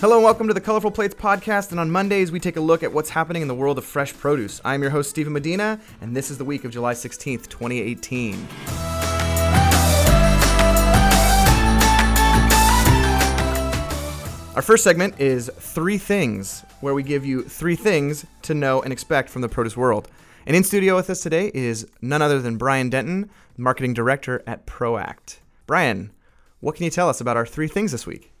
Hello and welcome to the Colorful Plates podcast. And on Mondays, we take a look at what's happening in the world of fresh produce. I'm your host, Stephen Medina, and this is the week of July 16th, 2018. Our first segment is Three Things, where we give you three things to know and expect from the produce world. And in studio with us today is none other than Brian Denton, Marketing Director at ProAct. Brian, what can you tell us about our three things this week?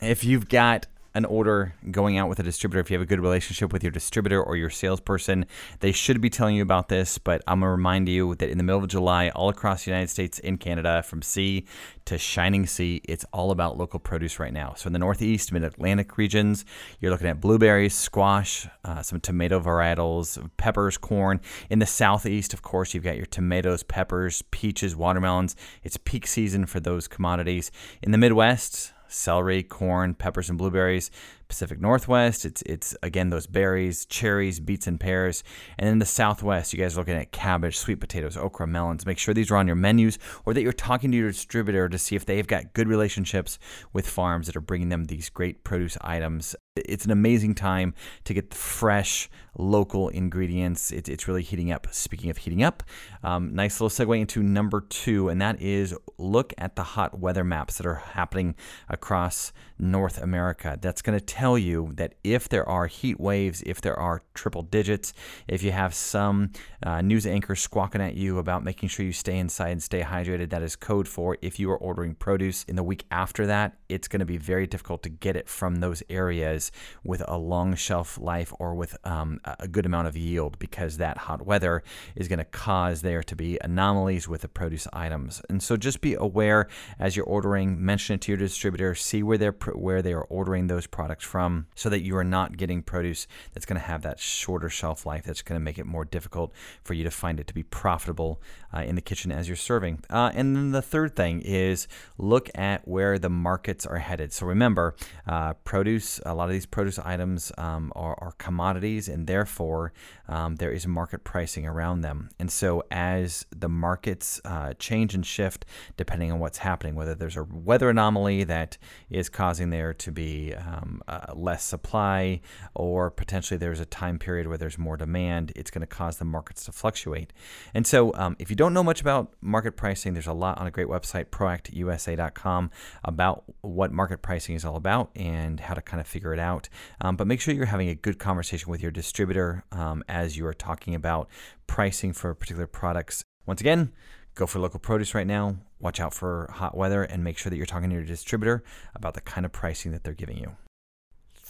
If you've got an order going out with a distributor, if you have a good relationship with your distributor or your salesperson, they should be telling you about this. But I'm going to remind you that in the middle of July, all across the United States and Canada, from sea to shining sea, it's all about local produce right now. So in the Northeast, Mid Atlantic regions, you're looking at blueberries, squash, uh, some tomato varietals, peppers, corn. In the Southeast, of course, you've got your tomatoes, peppers, peaches, watermelons. It's peak season for those commodities. In the Midwest, celery, corn, peppers, and blueberries. Pacific Northwest, it's it's again those berries, cherries, beets, and pears. And in the Southwest, you guys are looking at cabbage, sweet potatoes, okra, melons. Make sure these are on your menus, or that you're talking to your distributor to see if they've got good relationships with farms that are bringing them these great produce items. It's an amazing time to get fresh, local ingredients. It, it's really heating up. Speaking of heating up, um, nice little segue into number two, and that is look at the hot weather maps that are happening across North America. That's going to tell you that if there are heat waves, if there are triple digits, if you have some uh, news anchor squawking at you about making sure you stay inside and stay hydrated, that is code for if you are ordering produce in the week after that, it's going to be very difficult to get it from those areas with a long shelf life or with um, a good amount of yield because that hot weather is going to cause there to be anomalies with the produce items. And so just be aware as you're ordering, mention it to your distributor, see where they're where they are ordering those products from so that you are not getting produce that's going to have that shorter shelf life that's going to make it more difficult for you to find it to be profitable uh, in the kitchen as you're serving. Uh, and then the third thing is look at where the markets are headed. So remember, uh, produce, a lot of these produce items um, are, are, commodities and therefore um, there is market pricing around them. And so as the markets uh, change and shift depending on what's happening, whether there's a weather anomaly that is causing there to be um, uh, less supply or potentially there's a time period where there's more demand, it's going to cause the markets to fluctuate. And so um, if you don't know much about market pricing, there's a lot on a great website, proactusa.com, about what market pricing is all about and how to kind of figure it out. Um, but make sure you're having a good conversation with your distributor um, as you are talking about pricing for particular products. Once again, go for local produce right now. Watch out for hot weather and make sure that you're talking to your distributor about the kind of pricing that they're giving you.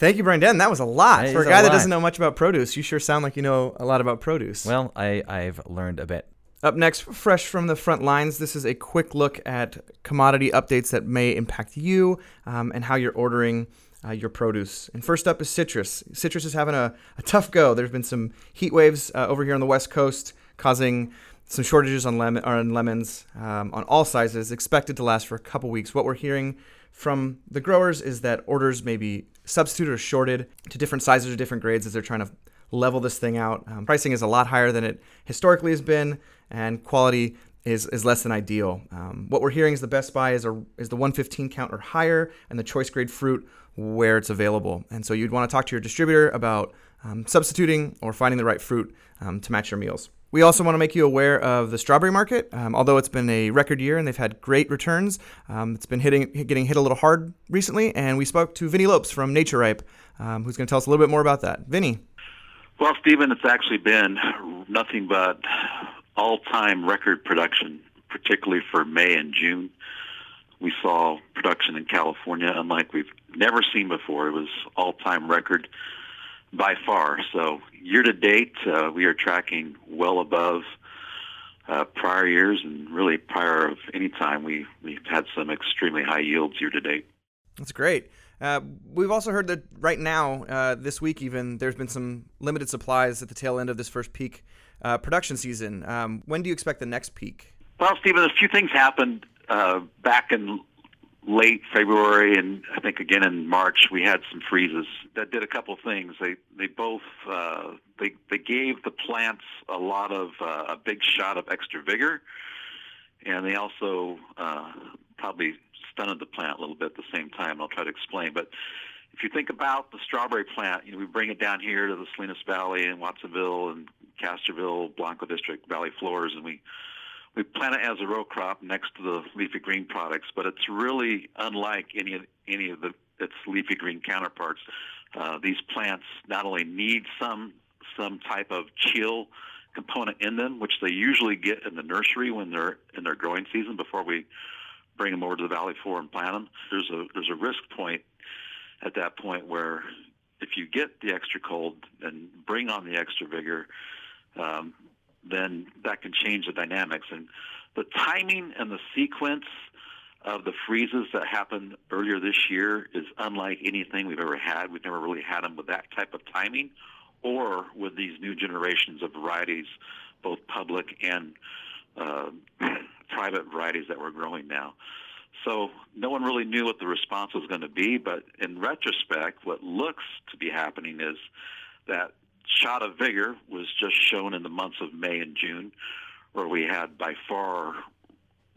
Thank you, Brian That was a lot. That for a guy a that doesn't know much about produce, you sure sound like you know a lot about produce. Well, I, I've learned a bit. Up next, fresh from the front lines, this is a quick look at commodity updates that may impact you um, and how you're ordering uh, your produce. And first up is citrus. Citrus is having a, a tough go. There's been some heat waves uh, over here on the West Coast causing some shortages on, lemon, on lemons um, on all sizes, expected to last for a couple weeks. What we're hearing from the growers is that orders may be substituted or shorted to different sizes or different grades as they're trying to level this thing out. Um, pricing is a lot higher than it historically has been, and quality is, is less than ideal. Um, what we're hearing is the best buy is, a, is the 115 count or higher, and the choice grade fruit where it's available. And so you'd want to talk to your distributor about um, substituting or finding the right fruit um, to match your meals. We also want to make you aware of the strawberry market. Um, although it's been a record year and they've had great returns, um, it's been hitting, getting hit a little hard recently. And we spoke to Vinny Lopes from Nature Ripe, um, who's going to tell us a little bit more about that. Vinny. Well, Stephen, it's actually been nothing but all-time record production, particularly for May and June. We saw production in California unlike we've never seen before. It was all-time record by far. So year to date, uh, we are tracking well above uh, prior years, and really prior of any time we we've had some extremely high yields year to date. That's great. Uh, we've also heard that right now, uh, this week even, there's been some limited supplies at the tail end of this first peak uh, production season. Um, when do you expect the next peak? Well, Stephen, a few things happened uh, back in late February and I think again in March we had some freezes that did a couple things. They they both uh, they they gave the plants a lot of uh, a big shot of extra vigor, and they also uh, probably stunted the plant a little bit at the same time. I'll try to explain, but if you think about the strawberry plant, you know, we bring it down here to the Salinas Valley and Watsonville and Castroville, Blanco District, Valley Floors, and we we plant it as a row crop next to the leafy green products, but it's really unlike any of any of the its leafy green counterparts. Uh, these plants not only need some some type of chill component in them, which they usually get in the nursery when they're in their growing season before we bring them over to the valley floor and plant them. There's a there's a risk point at that point where if you get the extra cold and bring on the extra vigor, um, then that can change the dynamics. And the timing and the sequence of the freezes that happened earlier this year is unlike anything we've ever had. We've never really had them with that type of timing or with these new generations of varieties, both public and uh, private varieties that we're growing now. So no one really knew what the response was going to be, but in retrospect, what looks to be happening is that shot of vigor was just shown in the months of May and June, where we had by far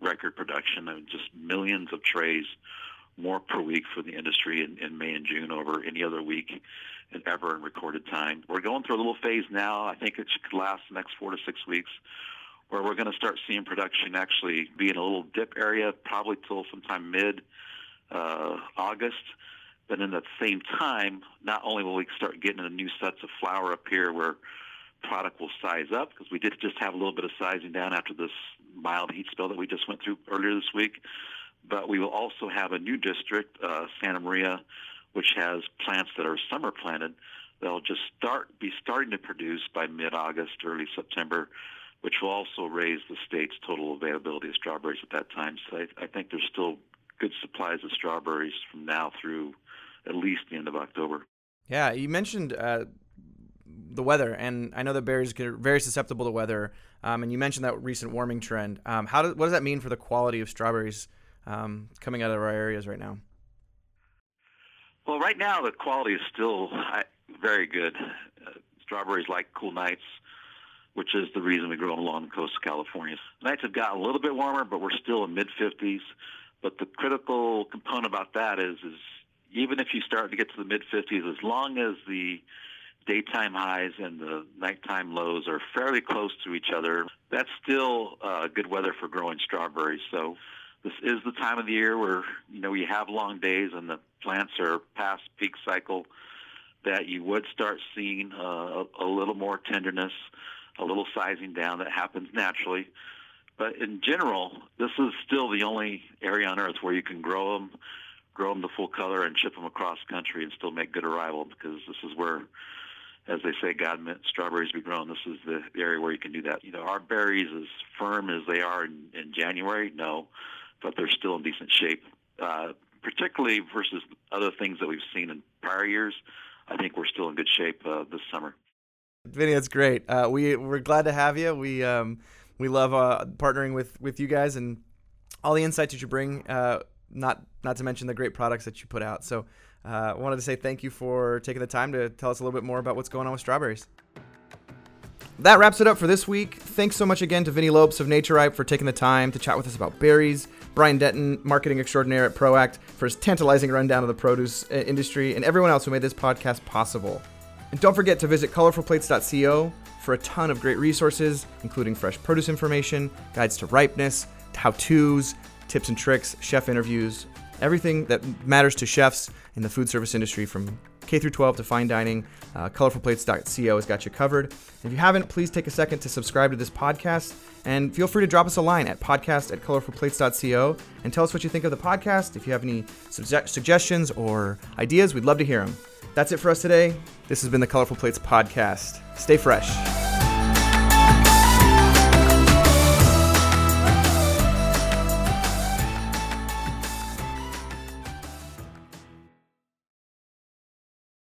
record production of just millions of trays more per week for the industry in, in May and June over any other week and ever in recorded time. We're going through a little phase now. I think it should last the next four to six weeks where we're going to start seeing production actually be in a little dip area probably till sometime mid uh, August. But in the same time, not only will we start getting the new sets of flower up here where product will size up because we did just have a little bit of sizing down after this mild heat spell that we just went through earlier this week. But we will also have a new district, uh, Santa Maria, which has plants that are summer planted. They'll just start be starting to produce by mid-August, early September, which will also raise the state's total availability of strawberries at that time. So I, I think there's still good supplies of strawberries from now through at least the end of October. Yeah, you mentioned uh, the weather, and I know that berries are very susceptible to weather. Um, and you mentioned that recent warming trend. Um, how do, what does that mean for the quality of strawberries um, coming out of our areas right now? Well, right now the quality is still very good. Uh, strawberries like cool nights, which is the reason we grow them along the coast of California. Nights have gotten a little bit warmer, but we're still in mid 50s. But the critical component about that is, is even if you start to get to the mid 50s, as long as the daytime highs and the nighttime lows are fairly close to each other, that's still uh, good weather for growing strawberries. So this is the time of the year where you know you have long days and the plants are past peak cycle that you would start seeing uh, a, a little more tenderness, a little sizing down that happens naturally. But in general, this is still the only area on earth where you can grow them, grow them to full color, and ship them across country and still make good arrival because this is where, as they say, God meant strawberries be grown. This is the area where you can do that. You know, our berries as firm as they are in, in January, no but they're still in decent shape, uh, particularly versus other things that we've seen in prior years. I think we're still in good shape uh, this summer. Vinny, that's great. Uh, we we're glad to have you. We um, we love uh, partnering with with you guys and all the insights that you bring. Not not to mention the great products that you put out. So, I uh, wanted to say thank you for taking the time to tell us a little bit more about what's going on with strawberries. That wraps it up for this week. Thanks so much again to Vinny Lopes of NatureRipe for taking the time to chat with us about berries, Brian Denton, marketing extraordinaire at ProAct, for his tantalizing rundown of the produce uh, industry, and everyone else who made this podcast possible. And don't forget to visit colorfulplates.co for a ton of great resources, including fresh produce information, guides to ripeness, how to's, tips and tricks, chef interviews, everything that matters to chefs in the food service industry from K through 12 to fine dining. Uh, colorfulplates.co has got you covered. If you haven't, please take a second to subscribe to this podcast and feel free to drop us a line at podcast at colorfulplates.co and tell us what you think of the podcast. If you have any suge- suggestions or ideas, we'd love to hear them. That's it for us today. This has been the Colorful Plates Podcast. Stay fresh.